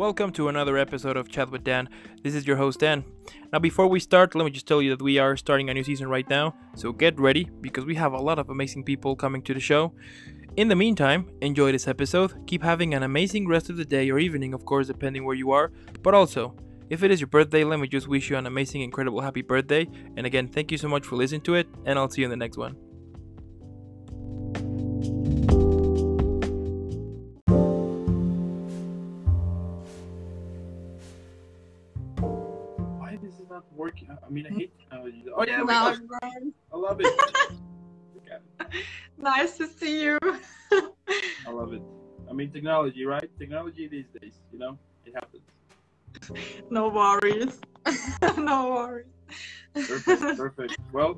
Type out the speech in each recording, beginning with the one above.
Welcome to another episode of Chat with Dan. This is your host Dan. Now, before we start, let me just tell you that we are starting a new season right now, so get ready because we have a lot of amazing people coming to the show. In the meantime, enjoy this episode, keep having an amazing rest of the day or evening, of course, depending where you are, but also, if it is your birthday, let me just wish you an amazing, incredible, happy birthday. And again, thank you so much for listening to it, and I'll see you in the next one. Working? I mean, I hmm? hate uh, technology. Oh yeah, oh, I love it. Look at it. nice to see you. I love it. I mean, technology, right? Technology these days, you know, it happens. no worries. no worries. Perfect, perfect. Well,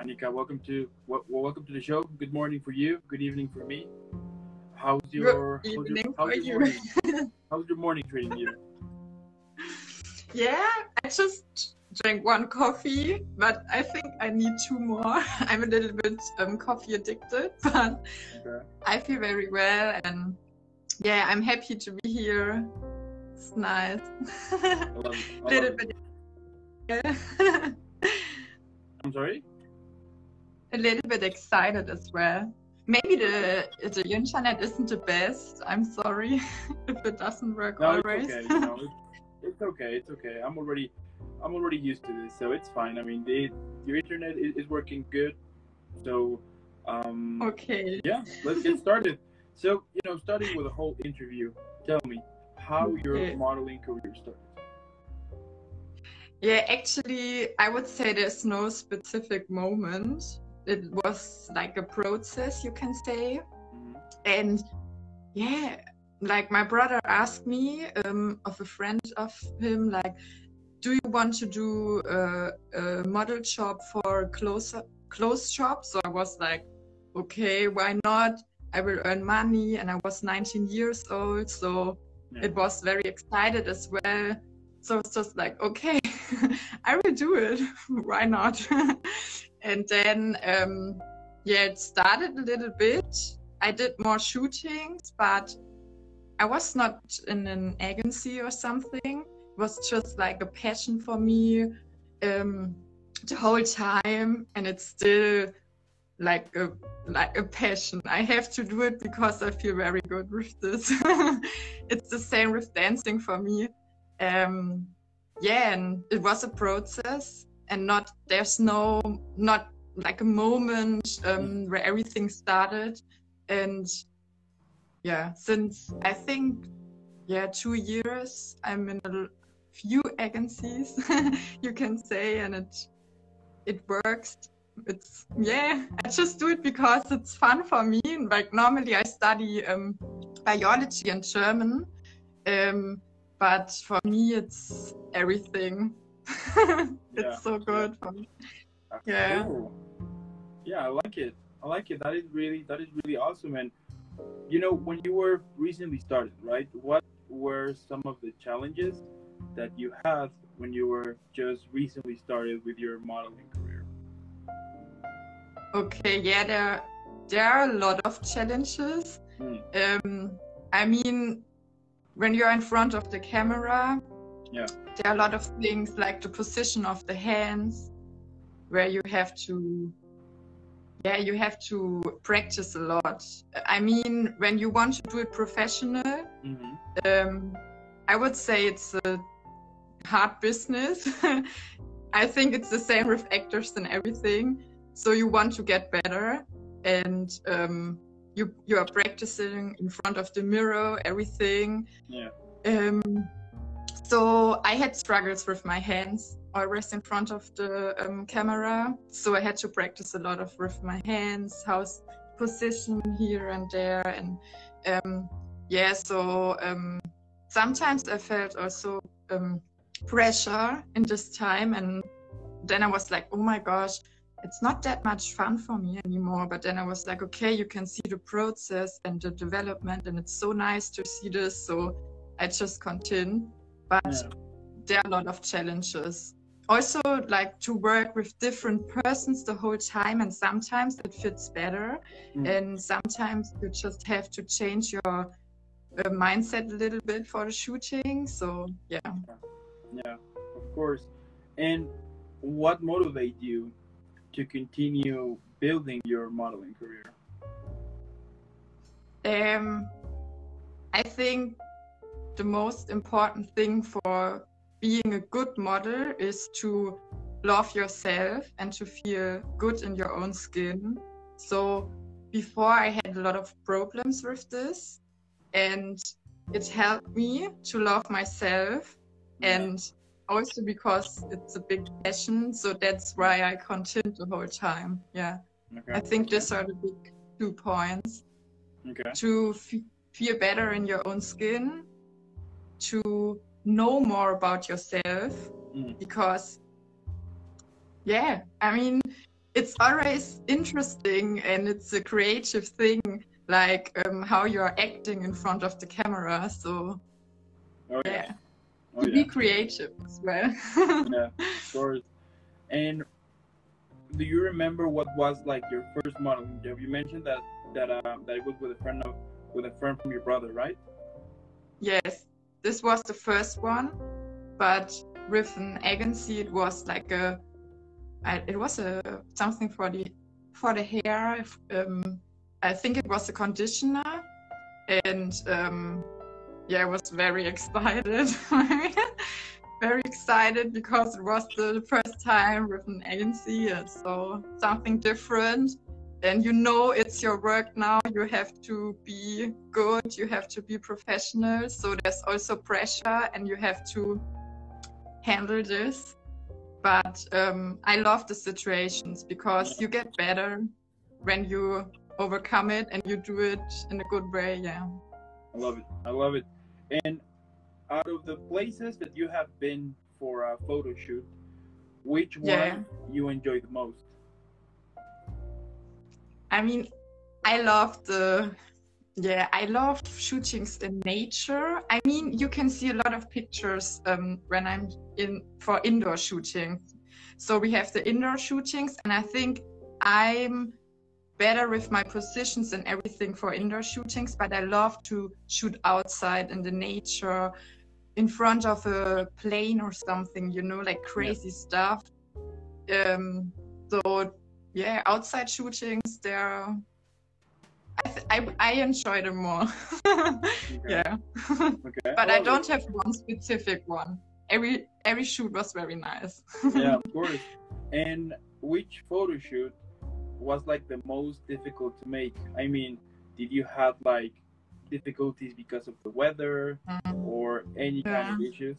Anika, welcome to well, welcome to the show. Good morning for you. Good evening for me. How's your Good how's evening your, how's your morning? How's your morning treating you? Yeah, I just drank one coffee, but I think I need two more. I'm a little bit um, coffee addicted, but Okay. I feel very well, and yeah, I'm happy to be here. It's nice. I love. I little bit. Yeah. I'm sorry. a little bit excited as well. Maybe the the internet isn't the best. I'm sorry if it doesn't work No, it's always. okay. You know, it's, it's okay. It's okay. I'm already I'm already used to this, so it's fine. I mean, the your internet is, is working good, so um, okay. Yeah, let's get started. So, you know, starting with a whole interview, tell me how your Okay. modeling career started. Yeah, actually, I would say there's no specific moment. It was like a process, you can say. Mhm. And yeah, like my brother asked me um, of a friend of him, like, do you want to do a, a model job for clothes clothes shop? So I was like, okay, why not? I will earn money, and I was 19 years old, so Yeah. it was very excited as well. So it's just like, okay, I will do it. why not? and then, um, yeah, it started a little bit. I did more shootings, but I was not in an agency or something. It was just like a passion for me um, the whole time, and it's still like a like a passion. I have to do it because I feel very good with this. it's the same with dancing for me. Um, yeah, and it was a process, and not there's no not like a moment um, where everything started, and yeah, since I think yeah two years I'm in a few agencies, you can say, and it it works. It's yeah, I just do it because it's fun for me. And Like normally I study um, biology and German, um, but for me it's everything. it's Yeah, so good for me. Yeah. cool. Yeah, I like it. I like it. That is really that is really awesome. And you know, when you were recently started, right? What were some of the challenges that you had when you were just recently started with your modeling career? Okay, yeah, there there are a lot of challenges. Hmm. Um, I mean, when you're in front of the camera, Yeah. there are a lot of things like the position of the hands, where you have to, yeah, you have to practice a lot. I mean, when you want to do it professional, hmm um, I would say it's a hard business. I think it's the same with actors and everything. So you want to get better, and um, you you are practicing in front of the mirror, everything. Yeah. Um, so I had struggles with my hands always in front of the um, camera. So I had to practice a lot of with my hands, how's position here and there, and um, yeah. So um, sometimes I felt also um, pressure in this time, and then I was like, oh my gosh. It's not that much fun for me anymore. But then I was like, okay, you can see the process and the development, and it's so nice to see this. So I just continue. But Yeah. there are a lot of challenges. Also, like to work with different persons the whole time, and sometimes it fits better, Mm. and sometimes you just have to change your uh, mindset a little bit for the shooting. So yeah. Yeah, of course. And what motivates you to continue building your modeling career? Um, I think the most important thing for being a good model is to love yourself and to feel good in your own skin. So before I had a lot of problems with this and it helped me to love myself and also because it's a big passion so that's why I continued the whole time. Yeah. Okay. I think these are the big two points Okay. to f- feel better in your own skin, to know more about yourself, Mm. because, yeah, I mean, it's always interesting and it's a creative thing, like um, how you're acting in front of the camera. So, Oh yeah. yeah, Oh to yeah. be creative as well. yeah, of course. And do you remember what was like your first modeling job? You mentioned that that uh, that it was with a friend of with a friend from your brother, right? Yes, this was the first one, but with an agency, it was like a, it was a something for the for the hair. Um, I think it was a conditioner, and um, yeah, I was very excited, very excited because it was the first time with an agency, and so something different and you know it's your work now you have to be good you have to be professional so there's also pressure and you have to handle this but um, i love the situations because you get better when you overcome it and you do it in a good way yeah I love it. I love it. And out of the places that you have been for a photo shoot, which Yeah. one you enjoy the most? I mean, I love the yeah, I love shootings in nature. I mean, you can see a lot of pictures um, when I'm in for indoor shooting. So we have the indoor shootings, and I think I'm better with my positions and everything for indoor shootings. But I love to shoot outside in the nature, in front of a plane or something. You know, like crazy stuff. Um, so yeah, outside shootings, they're. I, th- I, I enjoy them more. Okay. yeah, Okay. but I don't have one specific one. Every every shoot was very nice. Yeah, of course. And which photo shoot was like the most difficult to make? I mean, did you have like difficulties because of the weather Mm. or any kind of issues?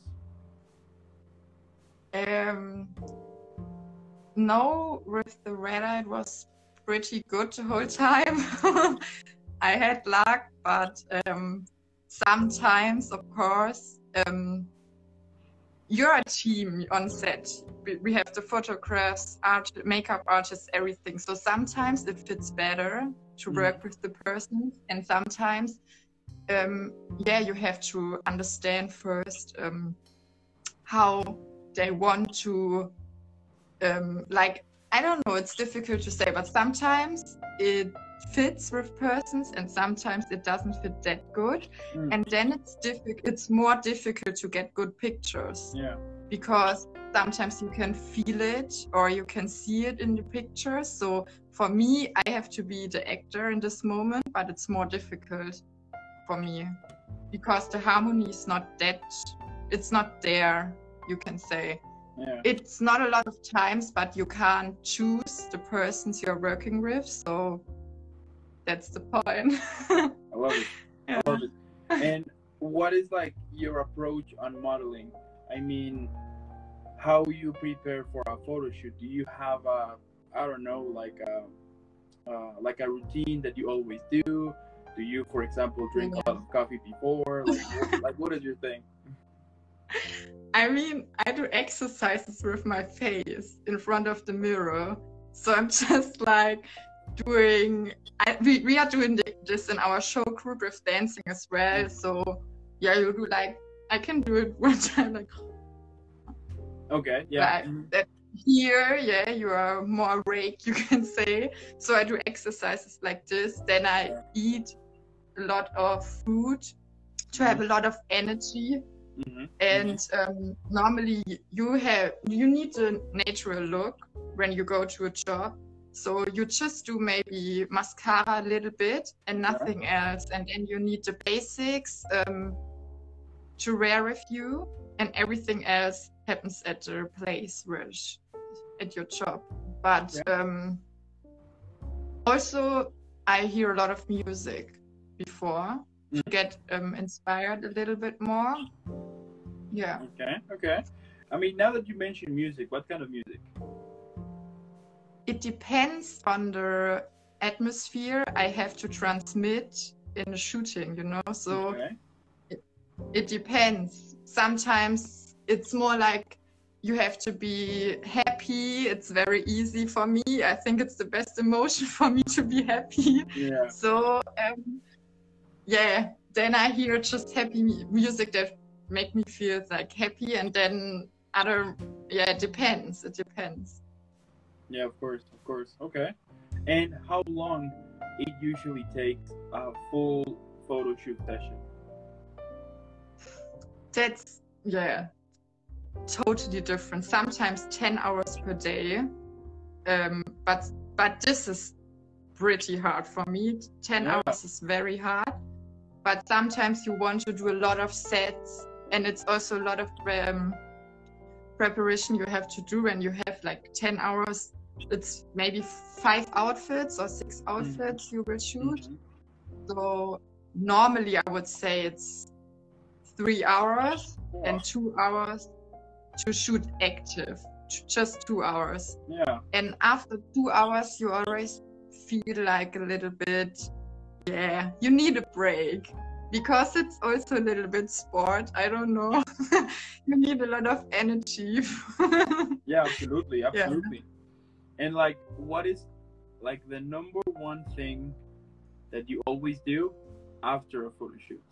Um, no, with the red eye, it was pretty good the whole time. I had luck, but um, sometimes, of course, um, you're a team on set. We, have the photographs, art, makeup artists, everything. So sometimes it fits better to Mhm. work with the person, and sometimes, um, yeah, you have to understand first um, how they want to um, like i don't know it's difficult to say but sometimes it fits with persons and sometimes it doesn't fit that good. Mm. and then it's difficult it's more difficult to get good pictures. Yeah. because sometimes you can feel it or you can see it in the picture so for me i have to be the actor in this moment but it's more difficult for me. Because the harmony is not that it's not there you can say Yeah. it's not a lot of times but you can't choose the persons you're working with so that's the point I love it. Yeah. I love it. And what is like your approach on modeling? I mean, how you prepare for a photo shoot? Do you have a, I don't know, like a, uh, like a routine that you always do? Do you, for example, drink a lot of coffee before? Like, what, like what is your thing? I mean, I do exercises with my face in front of the mirror. So I'm just like doing, I, we, we are doing this in our show group with dancing as well. So yeah, you do like, I can do it one time, like Okay, yeah. Here, yeah, you are more awake, you can say. So I do exercises like this. Then I eat a lot of food to have a lot of energy hmm and um, normally you have you need a natural look when you go to a job. So you just do maybe mascara a little bit and nothing else. And then you need the basics um, to wear with you. And everything else happens at the place where at your job. But um, also i hear a lot of music before. Get um, inspired a little bit more yeah Okay, okay. I mean, now that you mentioned music, what kind of music? it depends on the atmosphere I have to transmit in a shooting, you know. So Okay. it depends. Sometimes it's more like you have to be happy. It's very easy for me. I think it's the best emotion for me to be happy. Yeah. So um, yeah, then I hear just happy music that make me feel like happy, and then other yeah, it depends. It depends. Yeah, of course, of course. Okay. And how long it usually takes a full photo shoot session? That's yeah, totally different. Sometimes ten hours per day, um, but but this is pretty hard for me. Ten Yeah. hours is very hard. But sometimes you want to do a lot of sets, and it's also a lot of um, preparation you have to do. And you have like ten hours. It's maybe five outfits or six outfits you will shoot. Mhm. So normally I would say it's three hours and two hours to shoot active, just two hours. Yeah. And after two hours, you always feel like a little bit, yeah, you need a break because it's also a little bit sport. I don't know. you need a lot of energy. Yeah, absolutely, absolutely. And like, what is like the number one thing that you always do after a photo shoot?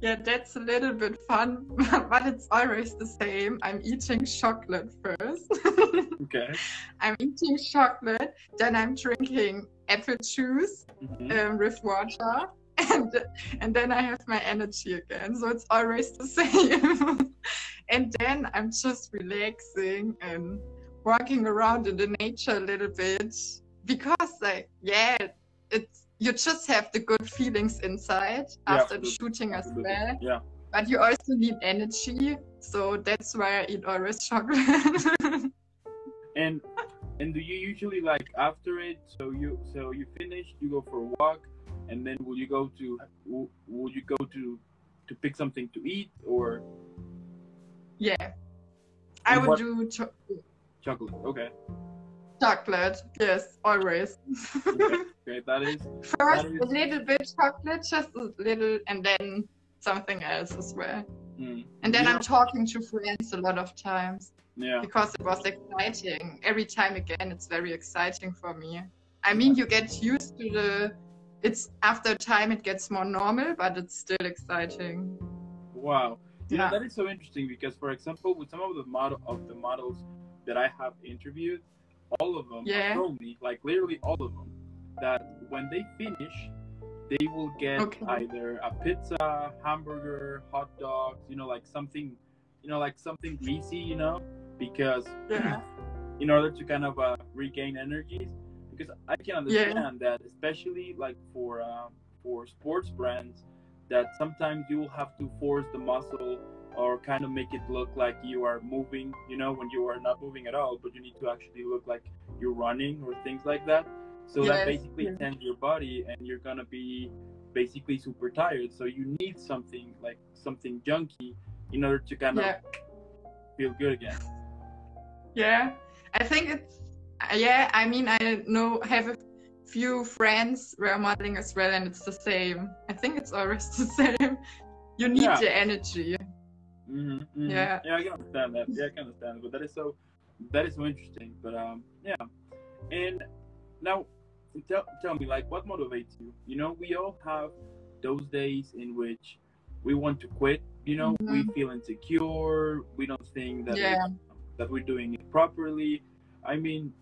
yeah, that's a little bit fun, but it's always the same. I'm eating chocolate first. Okay. I'm eating chocolate, then I'm drinking apple juice Mhm. um, with water, and and then I have my energy again. So it's always the same. and then I'm just relaxing and walking around in the nature a little bit because, like, yeah, it's you just have the good feelings inside Yeah, after the shooting as Absolutely. well. Yeah. But you also need energy, so that's why I eat always chocolate. And and do you usually like after it? So you so you finish, you go for a walk, and then will you go to will, you go to to pick something to eat or Yeah. I would what- do cho- chocolate? Okay. chocolate. Yes, always. Okay. okay. That is First, is- a little bit chocolate, just a little, and then something else as well. Mm, And then Yeah. I'm talking to friends a lot of times yeah. because it was exciting. Every time again, it's very exciting for me. I mean, you get used to the. It's after time it gets more normal, but it's still exciting. Wow. You Yeah. know that is so interesting because, for example, with some of the model of the models that I have interviewed, all of them Yeah. told me, like literally all of them, that when they finish, they will get Okay. either a pizza, hamburger, hot dogs, you know, like something, you know, like something greasy, you know, because Yeah. in order to kind of uh, regain energies because i can understand that especially like for um, for sports brands that sometimes you will have to force the muscle or kind of make it look like you are moving you know when you are not moving at all but you need to actually look like you're running or things like that so that basically yes. tends your body and you're gonna be basically super tired so you need something like something junky in order to kind Yeah. of feel good again Yeah, I think it's yeah. I mean, I know have a few friends who are modeling as well, and it's the same. I think it's always the same. You need Yeah. the energy. hmm Yeah. Yeah, I can understand that. Yeah, I can understand. But that is so, that is so interesting. But um, yeah. And now, tell tell me, like, what motivates you? You know, we all have those days in which we want to quit. You know, we mm-hmm. feel insecure. We don't think that Yeah. that we're doing it properly. I mean,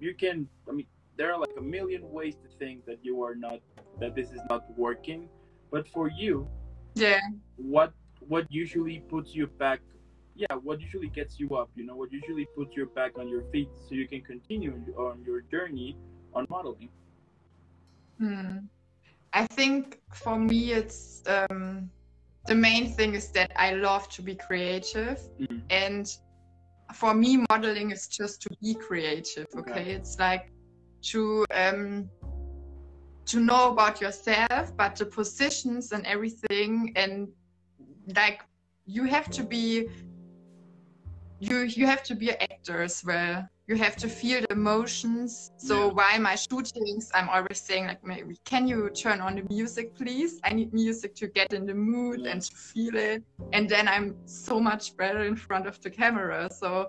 you can. I mean, there are like a million ways to think that you are not that this is not working. But for you, yeah what what usually puts you back? Yeah, what usually gets you up? You know, what usually puts you back on your feet so you can continue on your journey on modeling. Hmm. I think for me, it's um, the main thing is that I love to be creative, Mhm. and for me, modeling is just to be creative. Okay, Okay. it's like to um, to know about yourself, but the positions and everything, and like you have to be you you have to be an actor as well you have to feel the emotions. So Yeah. while my shootings i'm always saying like maybe can you turn on the music please? I need music to get in the mood Yeah. and to feel it. And then i'm so much better in front of the camera. So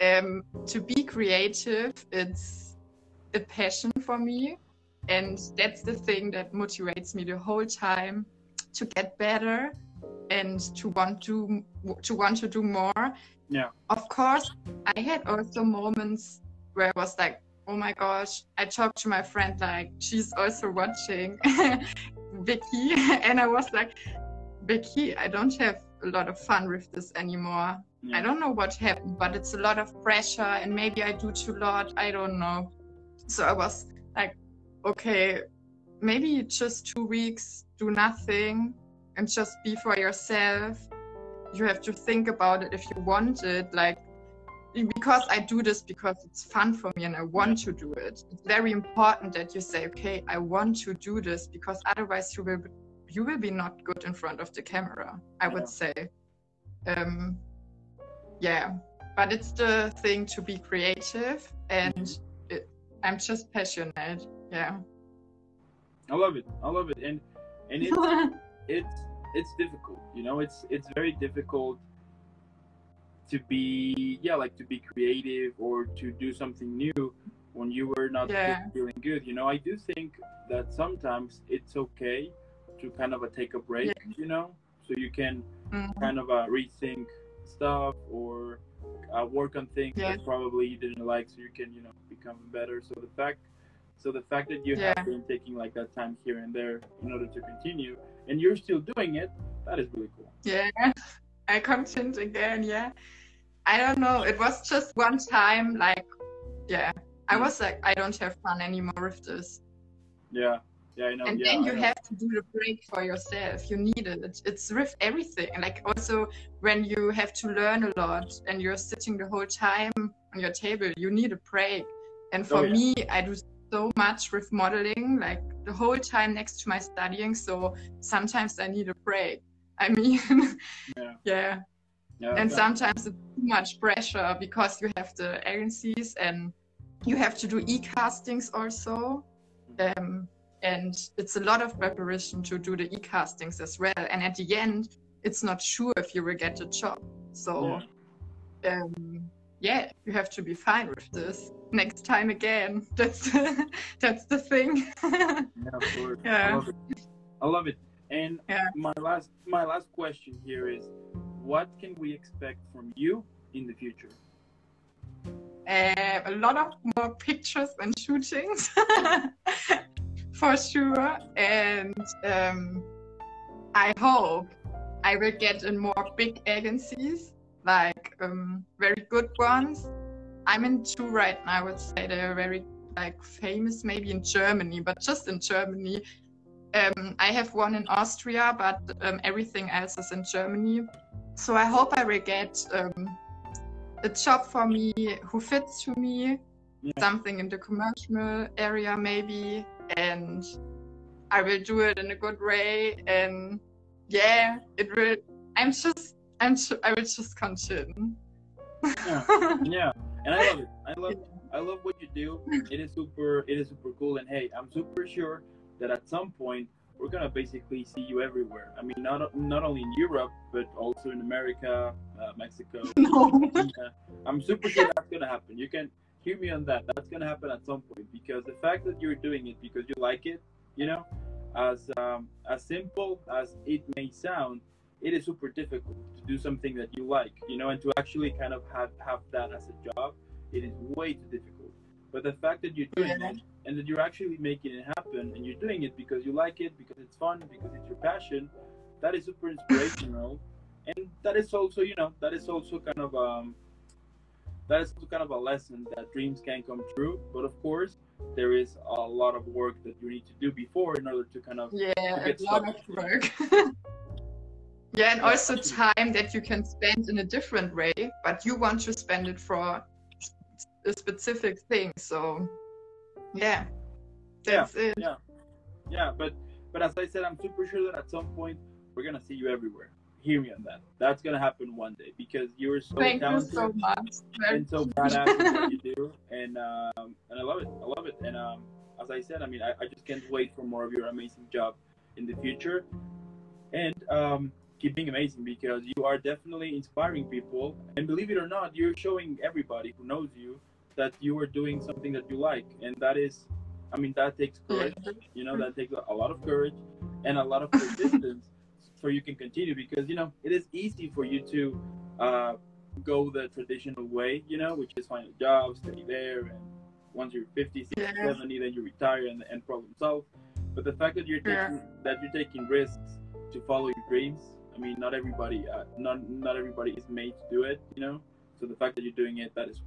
um, to be creative it's a passion for me. And that's the thing that motivates me the whole time to get better and to want to to want to do more Yeah. of course i had also moments where i was like oh my gosh i talked to my friend like she's also watching vicky and i was like vicky i don't have a lot of fun with this anymore Yeah. I don't know what happened, but it's a lot of pressure, and maybe I do too lot. I don't know. So I was like, okay, maybe just two weeks, do nothing, and just be for yourself. You have to think about it if you want it. Like, because I do this because it's fun for me and I want to do it. It's very important that you say, okay, I want to do this because otherwise you will be, you will be not good in front of the camera. I would say. Um, yeah but it's the thing to be creative and it, i'm just passionate yeah I love it. I love it, and and it's it's it's difficult. You know, it's it's very difficult to be yeah, like to be creative or to do something new when you were not Yeah. feeling good. You know, I do think that sometimes it's okay to kind of uh, take a break. You know, so you can Mm. kind of uh, rethink stuff or uh, work on things Yeah. that probably you didn't like, so you can you know become better. So the fact, so the fact that you Yeah. have been taking like that time here and there in order to continue, and you're still doing it, that is really cool. yeah i continue again yeah i don't know it was just one time like yeah i was like i don't have fun anymore with this Yeah, yeah, I know. and yeah, then you have to do the break for yourself you need it it's with everything like also when you have to learn a lot and you're sitting the whole time on your table you need a break and oh, for Oh, yeah. me i do so much with modeling like the whole time next to my studying so sometimes i need a break. I mean Yeah. yeah. Yeah, and that- sometimes it's too much pressure because you have the agencies and you have to do e-castings also. Um, and it's a lot of preparation to do the e-castings as well. And at the end it's not sure if you will get a job. So Yeah. um, yeah you have to be fine with this next time again that's that's the thing Yeah, of course. I love it. I love it. And Yeah. my last my last question here is, what can we expect from you in the future? uh, a lot of more pictures and shootings for sure and um, i hope i will get in more big agencies like um, very good ones i'm in two right now i would say they're very like famous maybe in germany but just in germany um, i have one in austria but um, everything else is in germany so i hope i will get um, a job for me who fits to me, Yeah. something in the commercial area maybe, and I will do it in a good way. And yeah, it will. I'm just, I'm, I will just continue. Yeah. yeah, and I love it. I love I love what you do. It is super it is super cool and hey, I'm super sure that at some point we're gonna basically see you everywhere. I mean not not only in Europe but also in America, uh, Mexico, no. I'm super sure that's gonna happen. You can hear me on that. That's gonna happen at some point because the fact that you're doing it because you like it, you know, as um, as simple as it may sound, it is super difficult to do something that you like, you know, and to actually kind of have have that as a job, it is way too difficult. But the fact that you're doing Yeah. it and that you're actually making it happen and you're doing it because you like it because it's fun because it's your passion that is super inspirational and that is also you know that is also kind of um that is also kind of a lesson that dreams can come true but of course there is a lot of work that you need to do before in order to kind of yeah a lot of work yeah and also time that you can spend in a different way but you want to spend it for a specific thing so yeah. That's it. yeah. Yeah but but as i said i'm super sure that at some point we're gonna see you everywhere. Hear me on that. That's gonna happen one day because you're so thank you talented so much and so badass at what you do and um and i love it. I love it and um as i said i mean i, I just can't wait for more of your amazing job in the future. And um keep being amazing because you are definitely inspiring people and believe it or not you're showing everybody who knows you that you are doing something that you like and that is i mean that takes courage you know that takes a lot of courage and a lot of persistence for you can continue because you know it is easy for you to uh, go the traditional way you know which is find a job stay there and once you're 50 60 Yeah. 70 then you retire and, and problem solve but the fact that you're Yeah. taking that you're taking risks to follow your dreams i mean not everybody uh, not not everybody is made to do it you know so the fact that you're doing it that is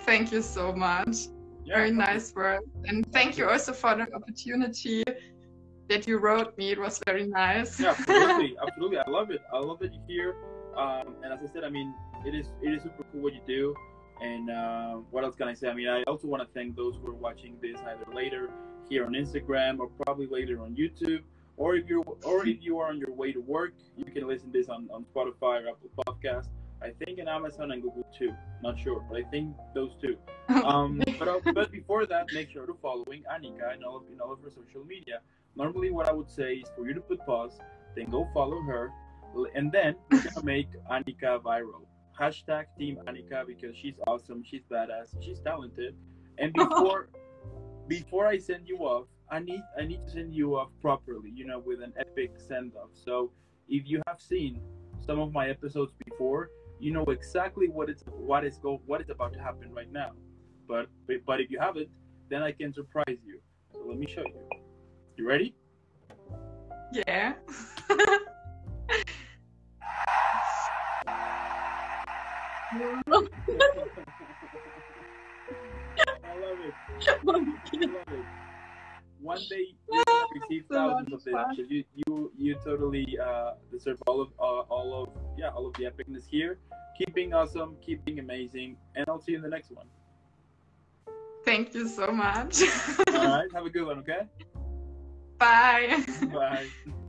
thank you so much yeah, very nice words and thank you also for the opportunity that you wrote me it was very nice yeah, absolutely, absolutely. I love it. I love that you're here. Um, and as I said, I mean, it is it is super cool what you do. And uh, what else can I say? I mean, I also want to thank those who are watching this either later here on Instagram or probably later on YouTube, or if you're or if you are on your way to work, you can listen this on, on Spotify or Apple Podcast. I think in Amazon and Google too. Not sure, but I think those two. Um, but uh, but before that, make sure to following Anika in all of in all of her social media. Normally, what I would say is for you to put pause, then go follow her, and then we're gonna make Anika viral. Hashtag Team Anika because she's awesome, she's badass, she's talented. And before before I send you off, I need I need to send you off properly, you know, with an epic send off. So if you have seen some of my episodes before, you know exactly what it's what is go what is about to happen right now. But but if you haven't, then I can surprise you. So let me show you. You ready? yeah I love it. I love it. Oh One day you're gonna receive So thousands of this. You you you totally uh, deserve all of uh, all of yeah all of the epicness here. Keep being awesome. Keep being amazing, and I'll see you in the next one. thank you so much All right. Have a good one. Okay. bye Bye.